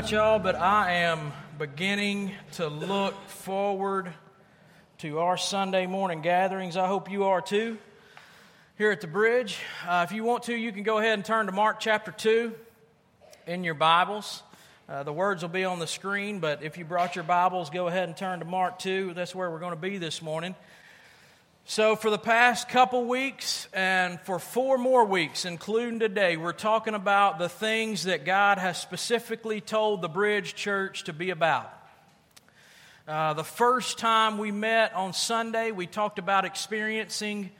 about y'all, but I am beginning to look forward to our Sunday morning gatherings. I hope you are too here at the bridge. Uh, if you want to, you can go ahead and turn to Mark chapter 2 in your Bibles. Uh, the words will be on the screen, but if you brought your Bibles, go ahead and turn to Mark 2. That's where we're going to be this morning. So, for the past couple weeks and for four more weeks, including today, we're talking about the things that God has specifically told the Bridge Church to be about. Uh, the first time we met on Sunday, we talked about experiencing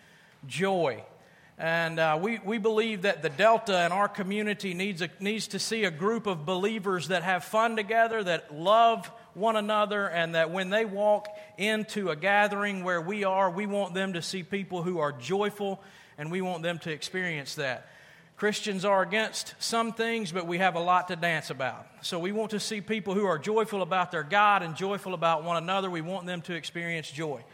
joy. And uh, we, we believe that the Delta in our community needs, a, needs to see a group of believers that have fun together, that love one another, and that when they walk into a gathering where we are, we want them to see people who are joyful, and we want them to experience that. Christians are against some things, but we have a lot to dance about. So we want to see people who are joyful about their God and joyful about one another. We want them to experience joy.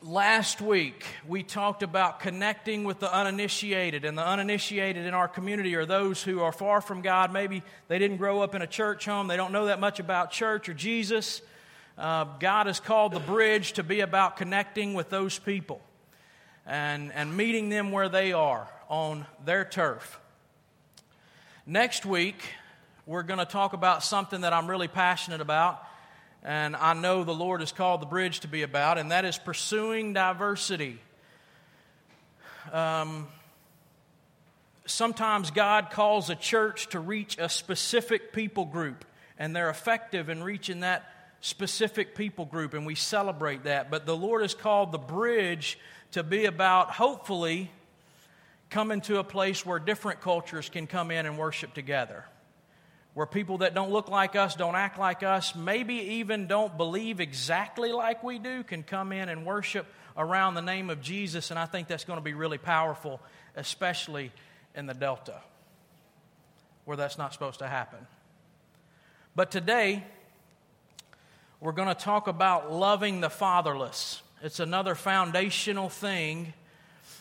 Last week, we talked about connecting with the uninitiated, and the uninitiated in our community are those who are far from God. Maybe they didn't grow up in a church home, they don't know that much about church or Jesus. Uh, God has called the bridge to be about connecting with those people and, and meeting them where they are on their turf. Next week, we're going to talk about something that I'm really passionate about and I know the Lord has called the bridge to be about, and that is pursuing diversity. Um, sometimes God calls a church to reach a specific people group, and they're effective in reaching that specific people group, and we celebrate that. But the Lord has called the bridge to be about, hopefully, coming to a place where different cultures can come in and worship together where people that don't look like us, don't act like us, maybe even don't believe exactly like we do, can come in and worship around the name of Jesus. And I think that's going to be really powerful, especially in the Delta, where that's not supposed to happen. But today, we're going to talk about loving the fatherless. It's another foundational thing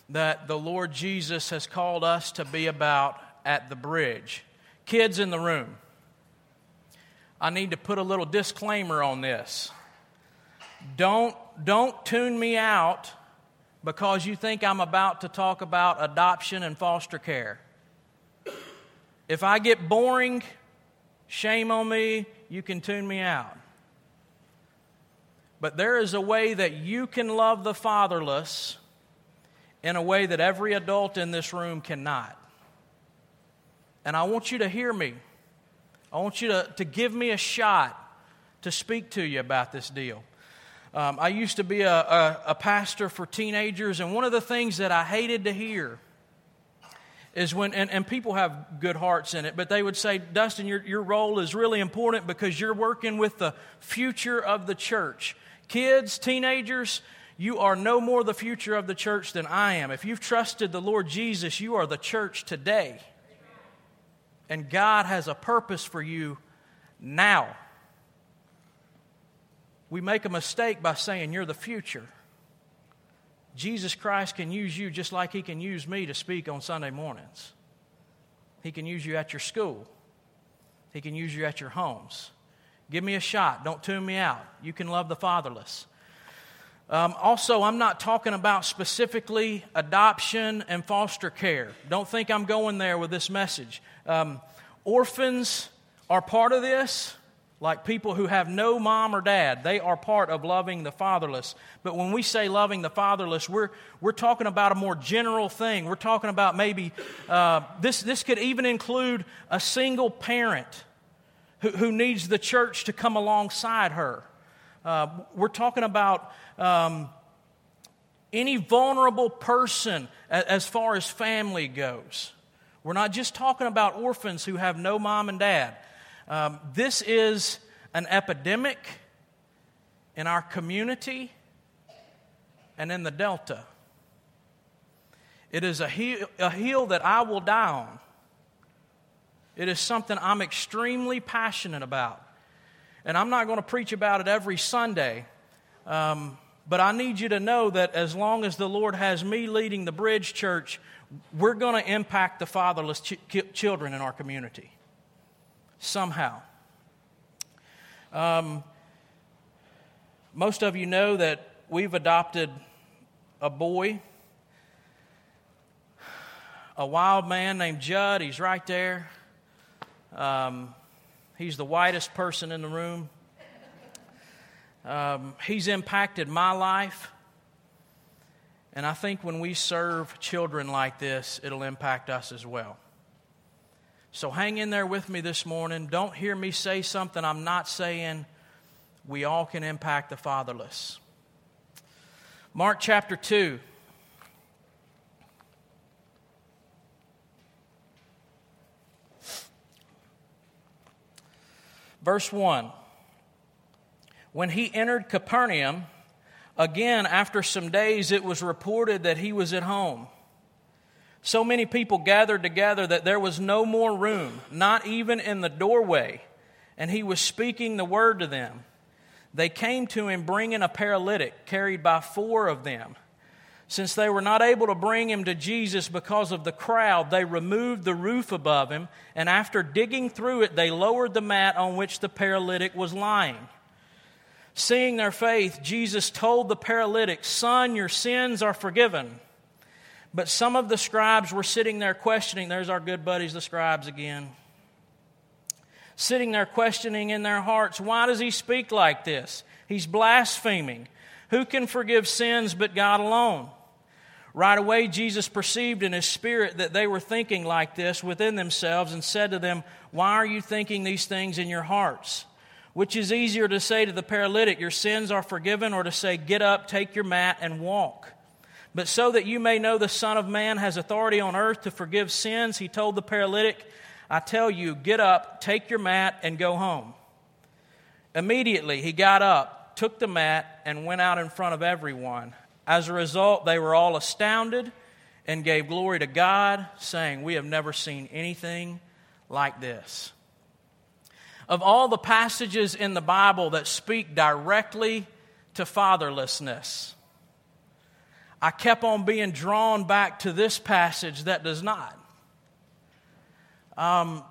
that the Lord Jesus has called us to be about at the bridge. Kids in the room, I need to put a little disclaimer on this. Don't, don't tune me out because you think I'm about to talk about adoption and foster care. If I get boring, shame on me, you can tune me out. But there is a way that you can love the fatherless in a way that every adult in this room cannot. And I want you to hear me. I want you to, to give me a shot to speak to you about this deal. Um, I used to be a, a, a pastor for teenagers, and one of the things that I hated to hear is when, and, and people have good hearts in it, but they would say, Dustin, your, your role is really important because you're working with the future of the church. Kids, teenagers, you are no more the future of the church than I am. If you've trusted the Lord Jesus, you are the church today. And God has a purpose for you now. We make a mistake by saying you're the future. Jesus Christ can use you just like He can use me to speak on Sunday mornings. He can use you at your school, He can use you at your homes. Give me a shot. Don't tune me out. You can love the fatherless. Um, also, I'm not talking about specifically adoption and foster care. Don't think I'm going there with this message. Um, orphans are part of this, like people who have no mom or dad. They are part of loving the fatherless. But when we say loving the fatherless, we're, we're talking about a more general thing. We're talking about maybe uh, this, this could even include a single parent who, who needs the church to come alongside her. Uh, we're talking about um, any vulnerable person as far as family goes. We're not just talking about orphans who have no mom and dad. Um, this is an epidemic in our community and in the Delta. It is a a hill that I will die on. It is something I'm extremely passionate about. And I'm not going to preach about it every Sunday, um, but I need you to know that as long as the Lord has me leading the Bridge Church, we're going to impact the fatherless ch- children in our community. somehow. Um, most of you know that we've adopted a boy, a wild man named Judd. He's right there. Um, he's the whitest person in the room. Um, he's impacted my life. And I think when we serve children like this, it'll impact us as well. So hang in there with me this morning. Don't hear me say something I'm not saying. We all can impact the fatherless. Mark chapter 2. Verse 1 When he entered Capernaum, again after some days it was reported that he was at home. So many people gathered together that there was no more room, not even in the doorway, and he was speaking the word to them. They came to him bringing a paralytic carried by four of them. Since they were not able to bring him to Jesus because of the crowd, they removed the roof above him, and after digging through it, they lowered the mat on which the paralytic was lying. Seeing their faith, Jesus told the paralytic, Son, your sins are forgiven. But some of the scribes were sitting there questioning. There's our good buddies, the scribes again. Sitting there questioning in their hearts, Why does he speak like this? He's blaspheming. Who can forgive sins but God alone? Right away, Jesus perceived in his spirit that they were thinking like this within themselves and said to them, Why are you thinking these things in your hearts? Which is easier to say to the paralytic, Your sins are forgiven, or to say, Get up, take your mat, and walk? But so that you may know the Son of Man has authority on earth to forgive sins, he told the paralytic, I tell you, get up, take your mat, and go home. Immediately he got up, took the mat, and went out in front of everyone. As a result, they were all astounded and gave glory to God, saying, We have never seen anything like this. Of all the passages in the Bible that speak directly to fatherlessness, I kept on being drawn back to this passage that does not. Um,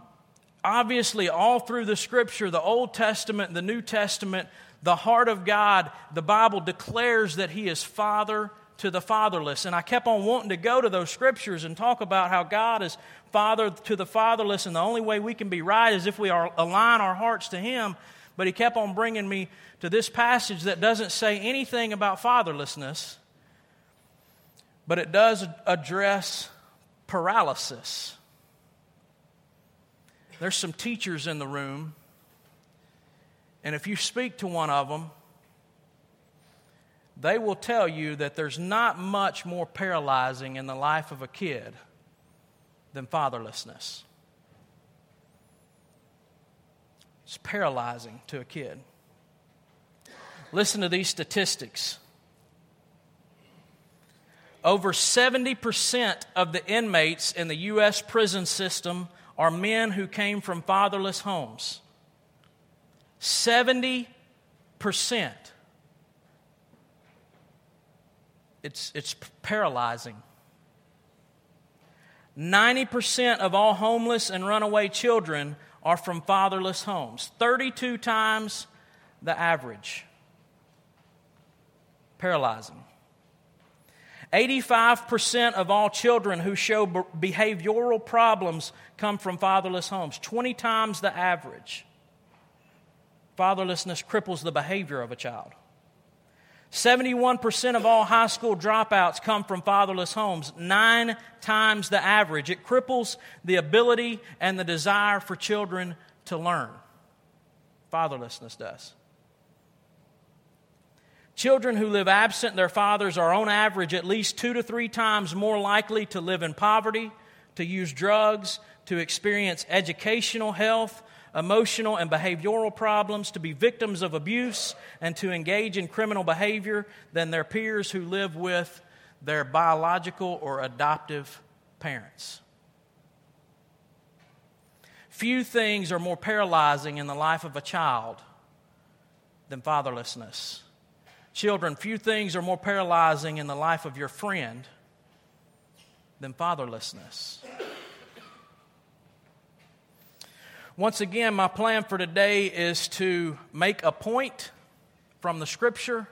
obviously, all through the scripture, the Old Testament, the New Testament, the heart of God, the Bible declares that He is Father to the fatherless. And I kept on wanting to go to those scriptures and talk about how God is Father to the fatherless, and the only way we can be right is if we are, align our hearts to Him. But He kept on bringing me to this passage that doesn't say anything about fatherlessness, but it does address paralysis. There's some teachers in the room and if you speak to one of them, they will tell you that there's not much more paralyzing in the life of a kid than fatherlessness. It's paralyzing to a kid. Listen to these statistics. Over 70% of the inmates in the U.S. prison system are men who came from fatherless homes. 70%. It's, it's paralyzing. 90% of all homeless and runaway children are from fatherless homes, 32 times the average. Paralyzing. 85% of all children who show behavioral problems come from fatherless homes, 20 times the average. Fatherlessness cripples the behavior of a child. 71% of all high school dropouts come from fatherless homes, nine times the average. It cripples the ability and the desire for children to learn. Fatherlessness does. Children who live absent their fathers are, on average, at least two to three times more likely to live in poverty, to use drugs, to experience educational, health, emotional and behavioral problems, to be victims of abuse, and to engage in criminal behavior than their peers who live with their biological or adoptive parents. Few things are more paralyzing in the life of a child than fatherlessness. Children, few things are more paralyzing in the life of your friend than fatherlessness. Once again, my plan for today is to make a point from the scripture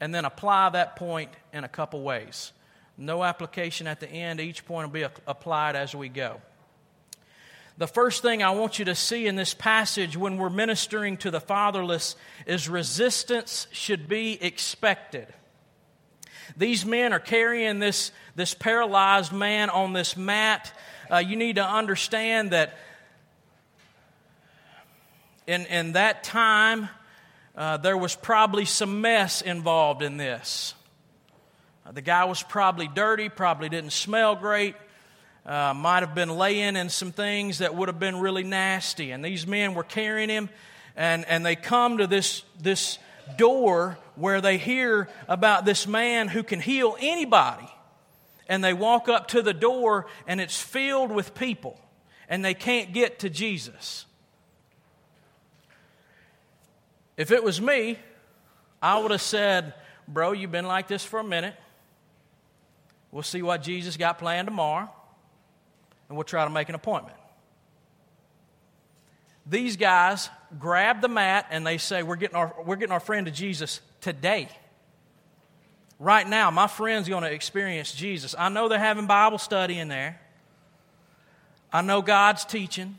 and then apply that point in a couple ways. No application at the end, each point will be applied as we go. The first thing I want you to see in this passage when we're ministering to the fatherless is resistance should be expected. These men are carrying this, this paralyzed man on this mat. Uh, you need to understand that in, in that time, uh, there was probably some mess involved in this. Uh, the guy was probably dirty, probably didn't smell great, uh, might have been laying in some things that would have been really nasty. And these men were carrying him, and, and they come to this, this door where they hear about this man who can heal anybody. And they walk up to the door, and it's filled with people, and they can't get to Jesus. If it was me, I would have said, Bro, you've been like this for a minute. We'll see what Jesus got planned tomorrow, and we'll try to make an appointment. These guys grab the mat and they say, We're getting our, we're getting our friend to Jesus today. Right now, my friend's going to experience Jesus. I know they're having Bible study in there. I know God's teaching.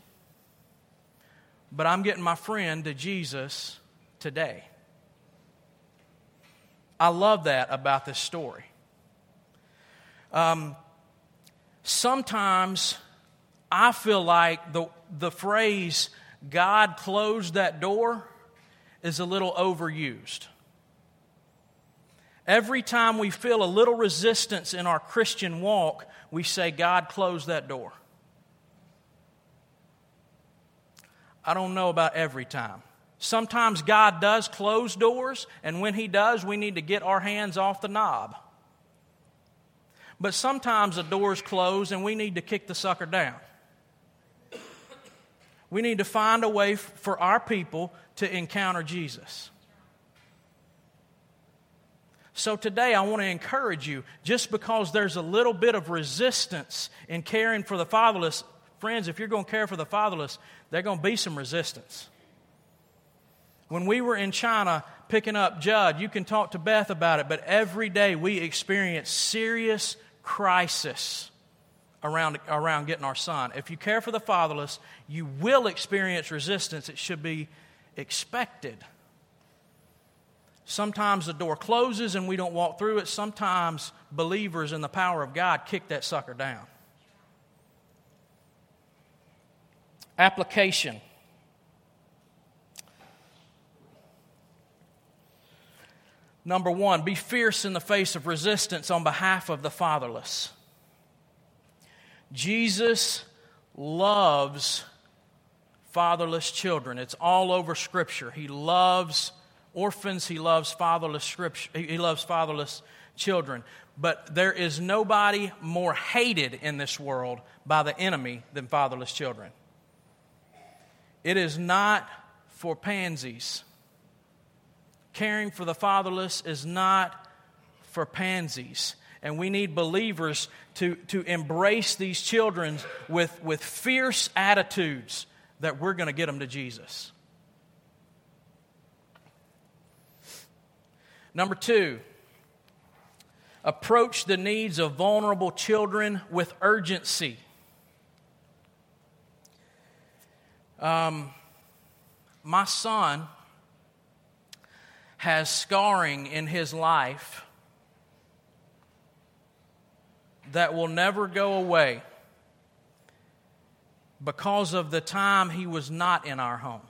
But I'm getting my friend to Jesus today. I love that about this story. Um, sometimes I feel like the, the phrase, God closed that door, is a little overused. Every time we feel a little resistance in our Christian walk, we say, God closed that door. I don't know about every time. Sometimes God does close doors, and when He does, we need to get our hands off the knob. But sometimes the door's closed and we need to kick the sucker down. We need to find a way for our people to encounter Jesus. So today I want to encourage you just because there's a little bit of resistance in caring for the fatherless, friends, if you're going to care for the fatherless, there's going to be some resistance. When we were in China picking up Judd, you can talk to Beth about it, but every day we experience serious crisis around, around getting our son. If you care for the fatherless, you will experience resistance. It should be expected. Sometimes the door closes and we don't walk through it. Sometimes believers in the power of God kick that sucker down. Application. Number one, be fierce in the face of resistance on behalf of the fatherless. Jesus loves fatherless children. It's all over Scripture. He loves orphans, he loves fatherless scripture, he loves fatherless children. But there is nobody more hated in this world by the enemy than fatherless children. It is not for pansies. Caring for the fatherless is not for pansies. And we need believers to, to embrace these children with, with fierce attitudes that we're going to get them to Jesus. Number two, approach the needs of vulnerable children with urgency. Um, my son has scarring in his life that will never go away because of the time he was not in our home.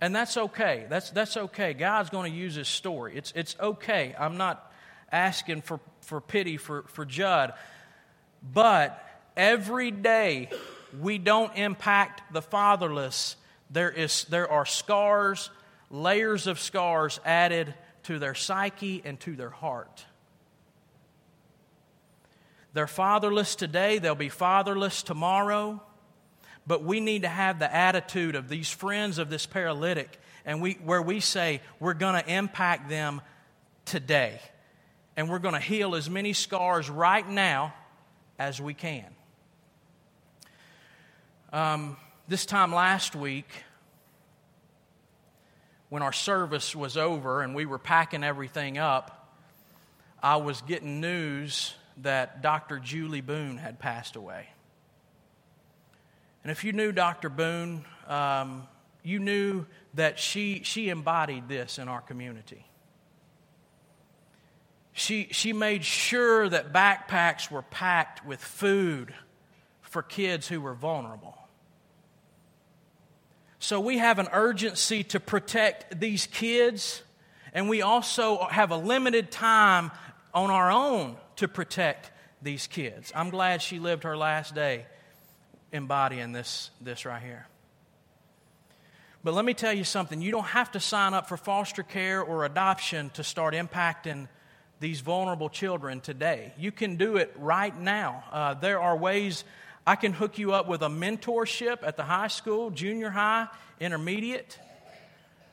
And that's okay. That's, that's okay. God's going to use his story. It's, it's okay. I'm not asking for, for pity for, for Judd. But every day we don't impact the fatherless, there, is, there are scars layers of scars added to their psyche and to their heart. They're fatherless today, they'll be fatherless tomorrow. But we need to have the attitude of these friends of this paralytic, and we, where we say we're going to impact them today. And we're going to heal as many scars right now as we can. Um, this time last week, when our service was over and we were packing everything up, I was getting news that Dr. Julie Boone had passed away. And if you knew Dr. Boone, um, you knew that she, she embodied this in our community. She, she made sure that backpacks were packed with food for kids who were vulnerable. So we have an urgency to protect these kids, and we also have a limited time on our own to protect these kids. I'm glad she lived her last day embodying this, this right here. But let me tell you something you don't have to sign up for foster care or adoption to start impacting these vulnerable children today. You can do it right now. Uh, there are ways I can hook you up with a mentorship at the high school, junior high, intermediate,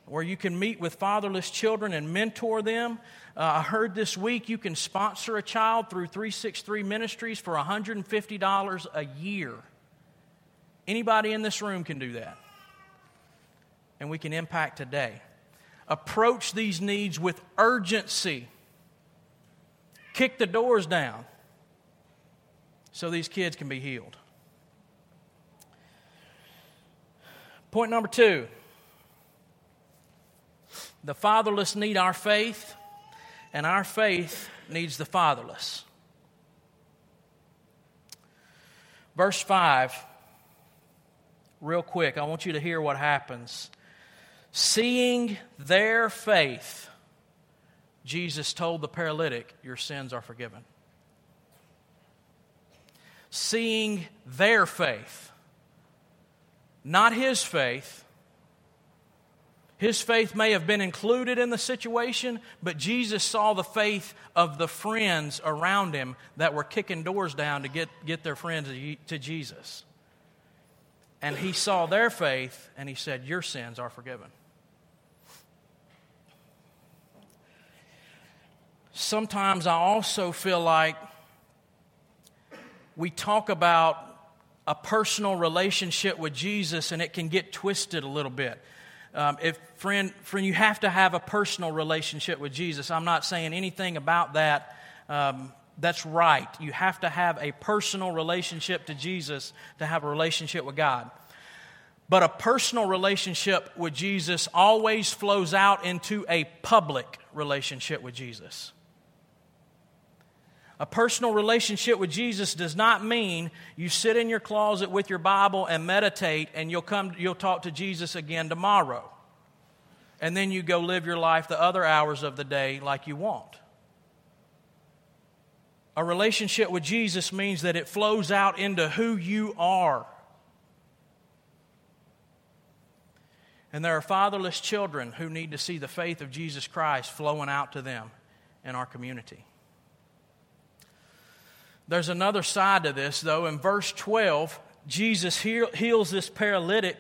where you can meet with fatherless children and mentor them. Uh, I heard this week you can sponsor a child through 363 Ministries for $150 a year. Anybody in this room can do that. And we can impact today. Approach these needs with urgency. Kick the doors down so these kids can be healed. Point number two the fatherless need our faith, and our faith needs the fatherless. Verse 5 real quick, I want you to hear what happens. Seeing their faith, Jesus told the paralytic, Your sins are forgiven. Seeing their faith, not his faith. His faith may have been included in the situation, but Jesus saw the faith of the friends around him that were kicking doors down to get, get their friends to Jesus. And he saw their faith and he said, Your sins are forgiven. Sometimes I also feel like we talk about a personal relationship with Jesus and it can get twisted a little bit. Um, if friend, friend, you have to have a personal relationship with Jesus. I'm not saying anything about that. Um, that's right. You have to have a personal relationship to Jesus to have a relationship with God. But a personal relationship with Jesus always flows out into a public relationship with Jesus. A personal relationship with Jesus does not mean you sit in your closet with your Bible and meditate and you'll come you'll talk to Jesus again tomorrow. And then you go live your life the other hours of the day like you want. A relationship with Jesus means that it flows out into who you are. And there are fatherless children who need to see the faith of Jesus Christ flowing out to them in our community. There's another side to this, though. In verse 12, Jesus heals this paralytic,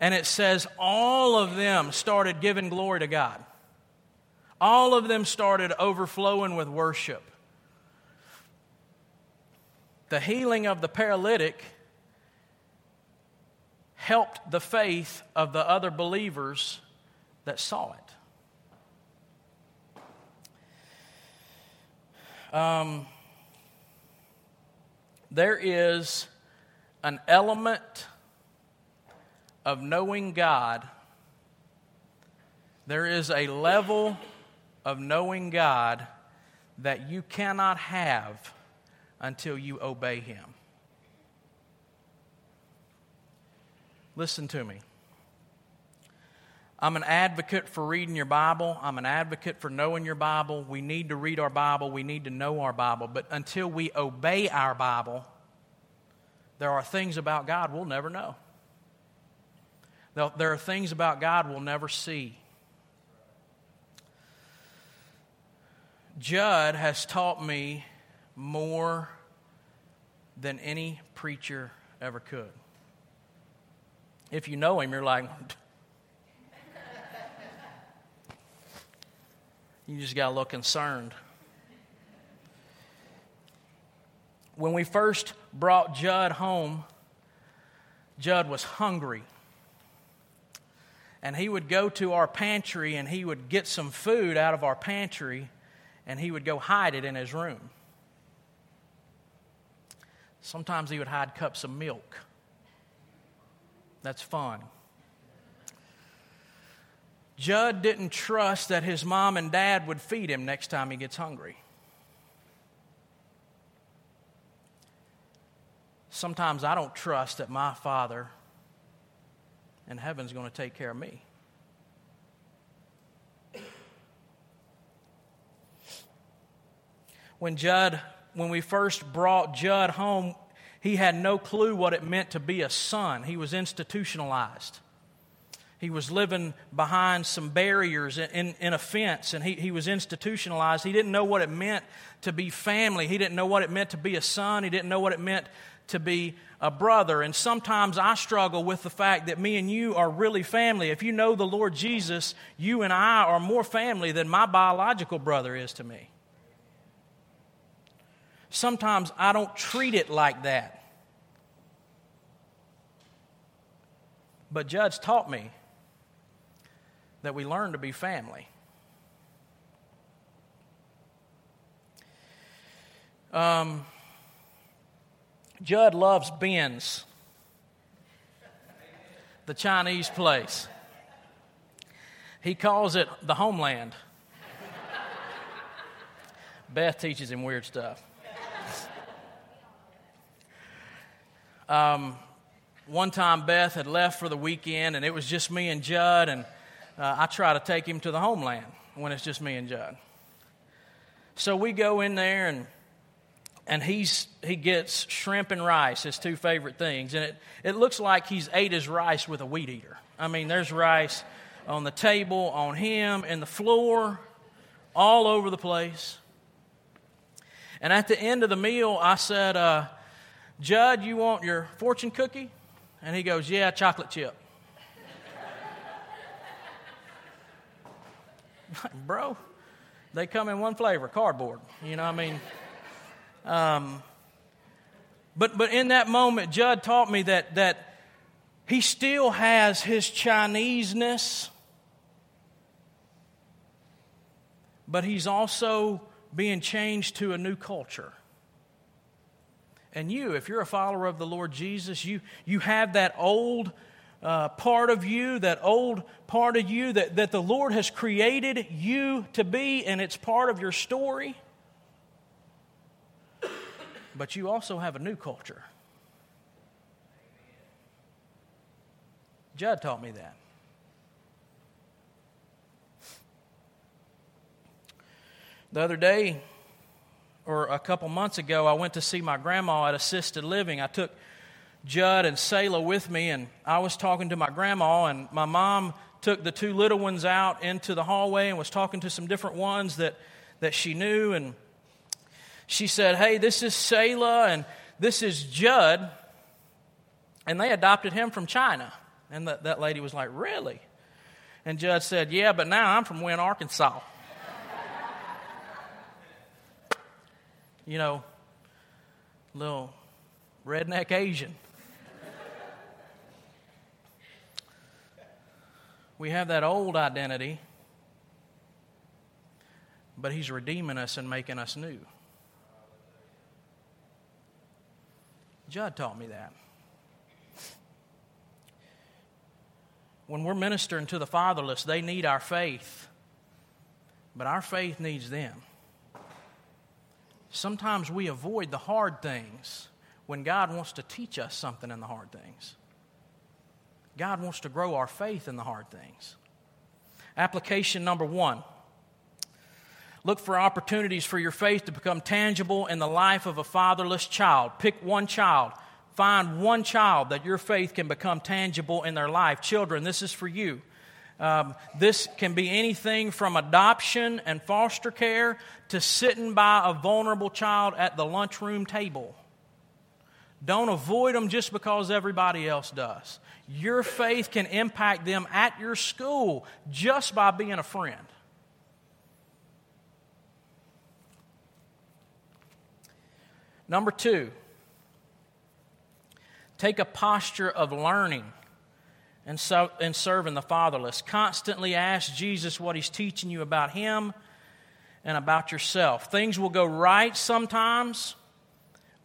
and it says all of them started giving glory to God. All of them started overflowing with worship the healing of the paralytic helped the faith of the other believers that saw it. Um, there is an element of knowing God, there is a level of knowing God that you cannot have until you obey Him. Listen to me. I'm an advocate for reading your Bible. I'm an advocate for knowing your Bible. We need to read our Bible. We need to know our Bible. But until we obey our Bible, there are things about God we'll never know. There are things about God we'll never see. Judd has taught me more than any preacher ever could. If you know him, you're like, you just got a little concerned. When we first brought Judd home, Judd was hungry. And he would go to our pantry and he would get some food out of our pantry and he would go hide it in his room. Sometimes he would hide cups of milk. That's fun. Judd didn't trust that his mom and dad would feed him next time he gets hungry. Sometimes I don't trust that my Father in heaven's going to take care of me. When Judd, when we first brought Judd home, he had no clue what it meant to be a son. He was institutionalized. He was living behind some barriers in, in, in, a fence, and he, he was institutionalized. He didn't know what it meant to be family. He didn't know what it meant to be a son. He didn't know what it meant to be a brother. And sometimes I struggle with the fact that me and you are really family. If you know the Lord Jesus, you and I are more family than my biological brother is to me. Sometimes I don't treat it like that. But Judd taught me that we learn to be family. Um, Judd loves Ben's, the Chinese place. He calls it the homeland. Beth teaches him weird stuff. Um, one time, Beth had left for the weekend, and it was just me and Judd, and uh, I try to take him to the homeland when it's just me and Judd. So we go in there, and and he's he gets shrimp and rice his two favorite things. And it, it looks like he's ate his rice with a weed eater. I mean there's rice on the table on him and the floor all over the place. And at the end of the meal i said uh, judd you want your fortune cookie? And he goes yeah chocolate chip bro they come in one flavor cardboard you know what i mean um, but, but in that moment, Judd taught me that, that he still has his Chineseness, but he's also being changed to a new culture. And you, if you're a follower of the Lord Jesus, you, you have that old uh, part of you, that old part of you that, that the Lord has created you to be, and it's part of your story but you also have a new culture. Judd taught me that. The other day, or a couple months ago, I went to see my grandma at assisted living. I took Judd and Selah with me, and I was talking to my grandma, and my mom took the two little ones out into the hallway and was talking to some different ones that, that she knew. And she said, Hey, this is Selah and this is Judd. And they adopted him from China. And that, that lady was like, Really? And Judd said, Yeah, but now I'm from Wynne, Arkansas. you know, little redneck Asian. We have that old identity, but he's redeeming us and making us new. Judd taught me that. When we're ministering to the fatherless, they need our faith, but our faith needs them. Sometimes we avoid the hard things when God wants to teach us something in the hard things. God wants to grow our faith in the hard things. Application number one Look for opportunities for your faith to become tangible in the life of a fatherless child. Pick one child. Find one child that your faith can become tangible in their life. Children, this is for you. Um, this can be anything from adoption and foster care to sitting by a vulnerable child at the lunchroom table. Don't avoid them just because everybody else does. Your faith can impact them at your school just by being a friend. Number two, Take a posture of learning and, so, and serving the fatherless. Constantly ask Jesus what he's teaching you about him and about yourself. Things will go right sometimes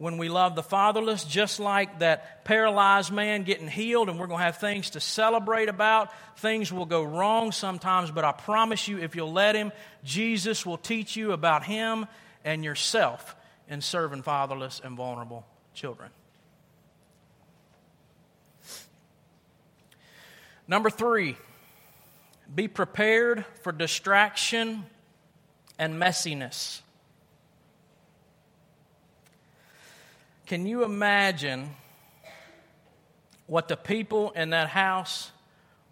when we love the fatherless, just like that paralyzed man getting healed, and we're going to have things to celebrate about. Things will go wrong sometimes, but I promise you, if you'll let Him, Jesus will teach you about Him and yourself in serving fatherless and vulnerable children. Number three, be prepared for distraction and messiness. Can you imagine what the people in that house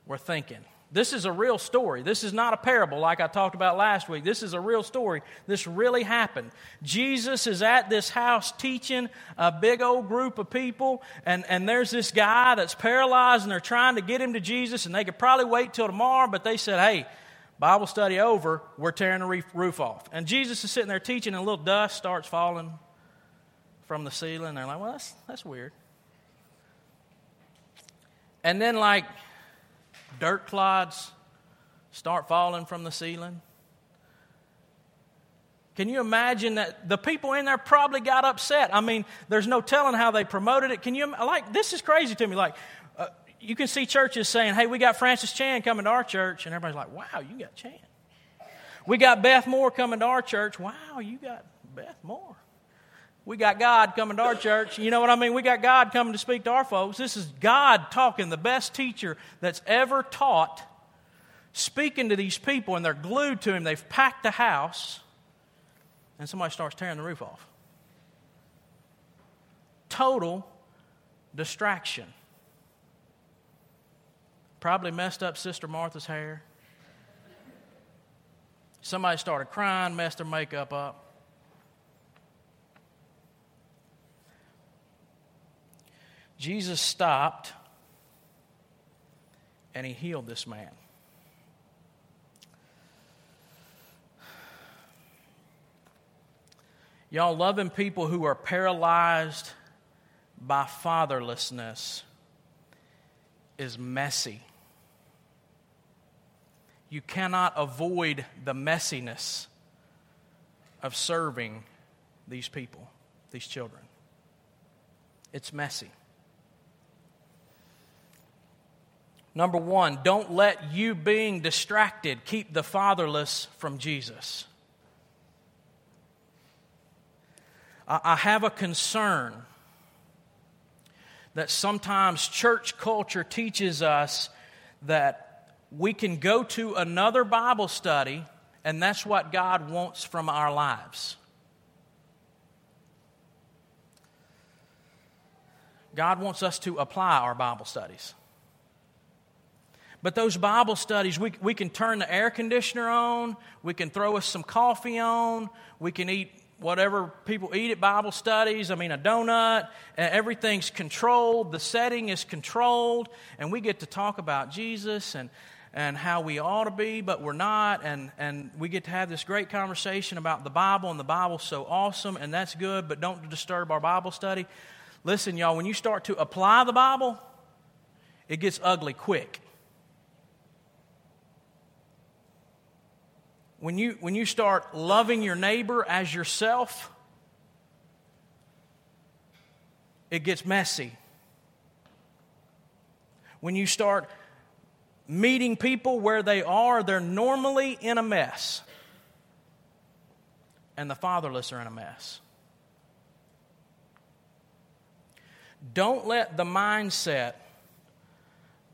were thinking? This is a real story. This is not a parable like I talked about last week. This is a real story. This really happened. Jesus is at this house teaching a big old group of people, and, and there's this guy that's paralyzed, and they're trying to get him to Jesus, and they could probably wait till tomorrow, but they said, hey, Bible study over, we're tearing the roof off. And Jesus is sitting there teaching, and a little dust starts falling from the ceiling. They're like, well, that's, that's weird. And then, like, dirt clods start falling from the ceiling. Can you imagine that the people in there probably got upset? I mean, there's no telling how they promoted it. Can you, like, this is crazy to me. Like, uh, you can see churches saying, hey, we got Francis Chan coming to our church, and everybody's like, wow, you got Chan. We got Beth Moore coming to our church. Wow, you got Beth Moore we got God coming to our church. You know what I mean? We got God coming to speak to our folks. This is God talking, the best teacher that's ever taught, speaking to these people, and they're glued to him. They've packed the house, and somebody starts tearing the roof off. Total distraction. Probably messed up Sister Martha's hair. Somebody started crying, messed her makeup up. Jesus stopped and he healed this man. Y'all, loving people who are paralyzed by fatherlessness is messy. You cannot avoid the messiness of serving these people, these children. It's messy. Number one, don't let you being distracted keep the fatherless from Jesus. I have a concern that sometimes church culture teaches us that we can go to another Bible study and that's what God wants from our lives. God wants us to apply our Bible studies. But those Bible studies, we, we can turn the air conditioner on, we can throw us some coffee on, we can eat whatever people eat at Bible studies. I mean, a donut, everything's controlled, the setting is controlled, and we get to talk about Jesus and, and how we ought to be, but we're not. And, and we get to have this great conversation about the Bible, and the Bible's so awesome, and that's good, but don't disturb our Bible study. Listen, y'all, when you start to apply the Bible, it gets ugly quick. When you, when you start loving your neighbor as yourself, it gets messy. When you start meeting people where they are, they're normally in a mess. And the fatherless are in a mess. Don't let the mindset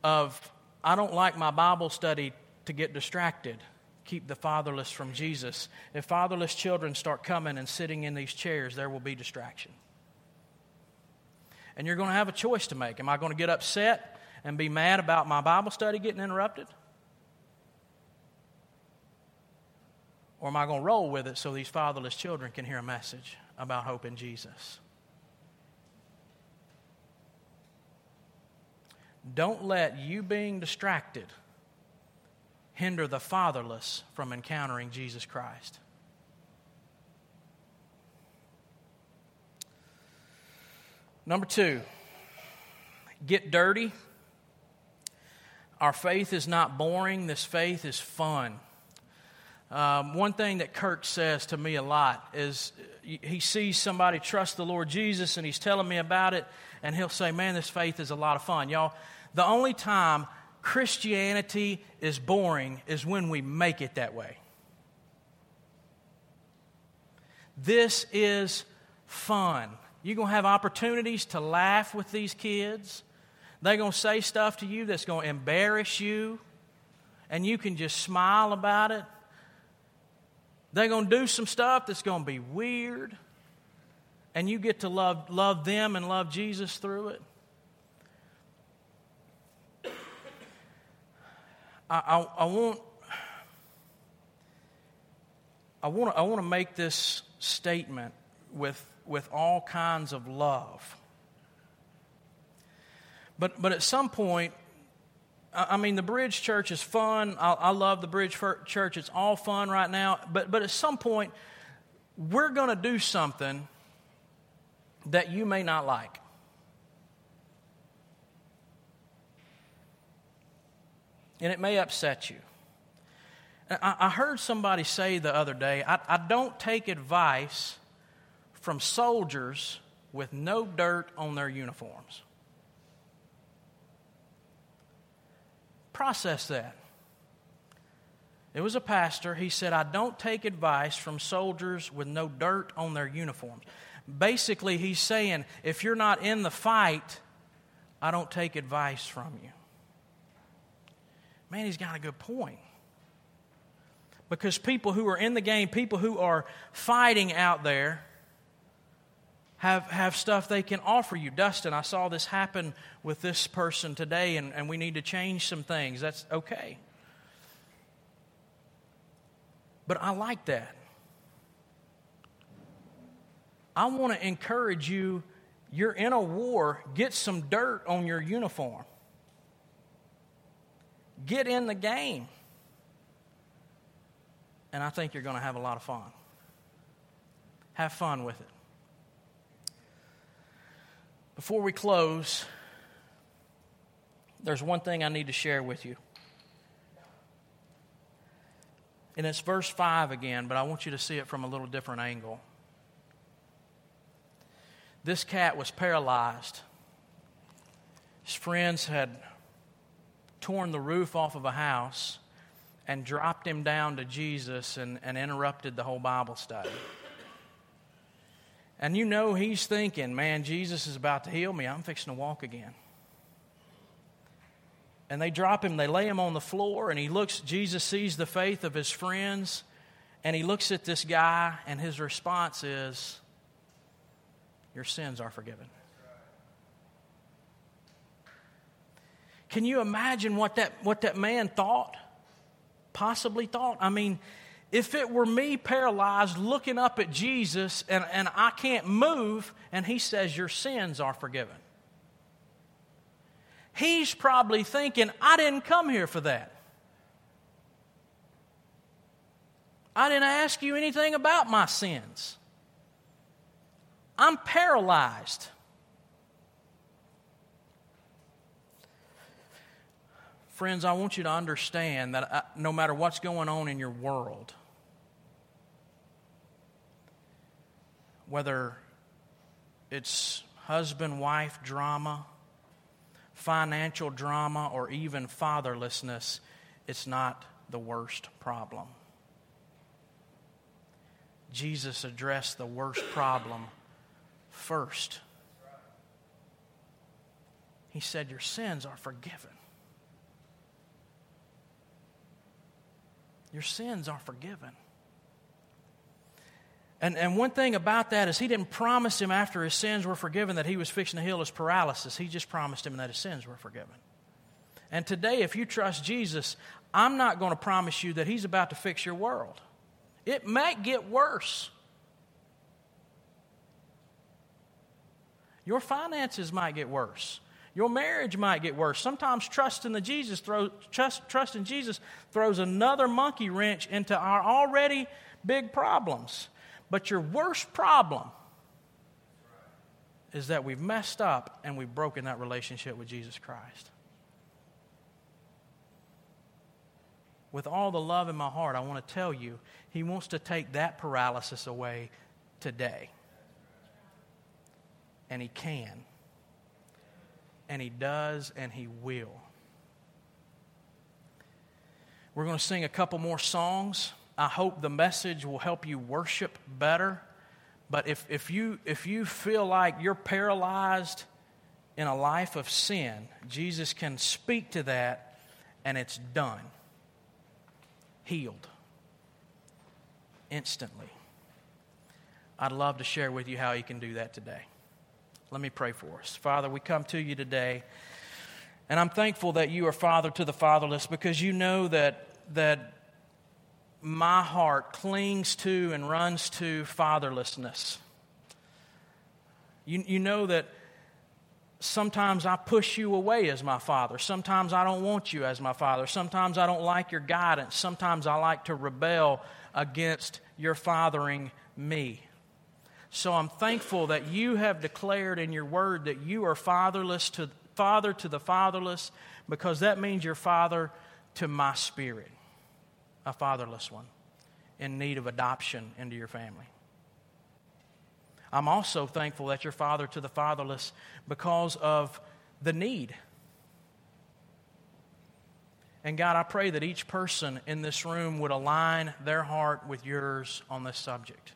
of, I don't like my Bible study to get distracted keep the fatherless from Jesus. If fatherless children start coming and sitting in these chairs, there will be distraction. And you're going to have a choice to make. Am I going to get upset and be mad about my Bible study getting interrupted? Or am I going to roll with it so these fatherless children can hear a message about hope in Jesus? Don't let you being distracted hinder the fatherless from encountering Jesus Christ. Number two, get dirty. Our faith is not boring, this faith is fun. Um, one thing that Kirk says to me a lot is he sees somebody trust the Lord Jesus and he's telling me about it, and he'll say, Man, this faith is a lot of fun. Y'all, the only time Christianity is boring is when we make it that way. This is fun. You're going to have opportunities to laugh with these kids. They're going to say stuff to you that's going to embarrass you, and you can just smile about it. They're going to do some stuff that's going to be weird, and you get to love, love them and love Jesus through it. I, I, I want I want I want to make this statement with with all kinds of love. But but at some point, I mean, the Bridge Church is fun. I, I love the Bridge Church. It's all fun right now. But but at some point, we're going to do something that you may not like. And it may upset you. I, heard somebody say the other day I, I don't take advice from soldiers with no dirt on their uniforms. Process that. It was a pastor. He said, I don't take advice from soldiers with no dirt on their uniforms. Basically, he's saying, if you're not in the fight, I don't take advice from you. Man, he's got a good point. Because people who are in the game, people who are fighting out there, have, have stuff they can offer you. Dustin, I saw this happen with this person today, and, and we need to change some things. That's okay. But I like that. I want to encourage you you're in a war, get some dirt on your uniform. Get in the game. And I think you're going to have a lot of fun. Have fun with it. Before we close, there's one thing I need to share with you. And it's verse 5 again, but I want you to see it from a little different angle. This cat was paralyzed. His friends had torn the roof off of a house and dropped him down to Jesus and, and interrupted the whole Bible study. And you know he's thinking, man, Jesus is about to heal me. I'm fixing to walk again. And they drop him, they lay him on the floor, and he looks, Jesus sees the faith of his friends, and he looks at this guy, and his response is, Your sins are forgiven. Can you imagine what that, what that man thought? Possibly thought. I mean, if it were me paralyzed looking up at Jesus and, and I can't move, and he says, Your sins are forgiven. He's probably thinking, I didn't come here for that. I didn't ask you anything about my sins. I'm paralyzed. Friends, I want you to understand that uh, no matter what's going on in your world, whether it's husband wife drama, financial drama, or even fatherlessness, it's not the worst problem. Jesus addressed the worst problem first. He said, Your sins are forgiven. Your sins are forgiven. And, and one thing about that is he didn't promise him after his sins were forgiven that he was fixing to heal his paralysis. He just promised him that his sins were forgiven. And today, if you trust Jesus, I'm not going to promise you that he's about to fix your world. It might get worse. Your finances might get worse. Your marriage might get worse. Sometimes trust in the Jesus throws, trust, trust in Jesus throws another monkey wrench into our already big problems. But your worst problem is that we've messed up and we've broken that relationship with Jesus Christ. With all the love in my heart, I want to tell you, He wants to take that paralysis away today. And He can. And He does, and He will. We're going to sing a couple more songs. I hope the message will help you worship better. But if, if, you, if you feel like you're paralyzed in a life of sin, Jesus can speak to that and it's done. Healed. Instantly. I'd love to share with you how He can do that today. Let me pray for us. Father, we come to you today, and I'm thankful that you are Father to the fatherless because you know that, that my heart clings to and runs to fatherlessness. You, you know that sometimes I push you away as my father. Sometimes I don't want you as my father. Sometimes I don't like your guidance. Sometimes I like to rebel against your fathering me. So I'm thankful that you have declared in your word that you are fatherless to father to the fatherless because that means you're father to my spirit a fatherless one in need of adoption into your family. I'm also thankful that you're father to the fatherless because of the need. And God, I pray that each person in this room would align their heart with yours on this subject.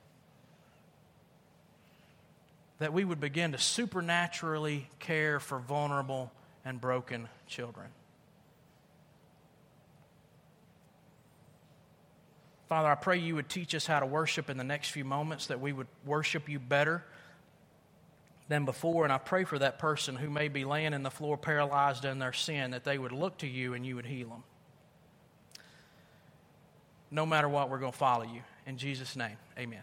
That we would begin to supernaturally care for vulnerable and broken children. Father, I pray you would teach us how to worship in the next few moments, that we would worship you better than before. And I pray for that person who may be laying in the floor paralyzed in their sin, that they would look to you and you would heal them. No matter what, we're going to follow you. In Jesus' name, amen.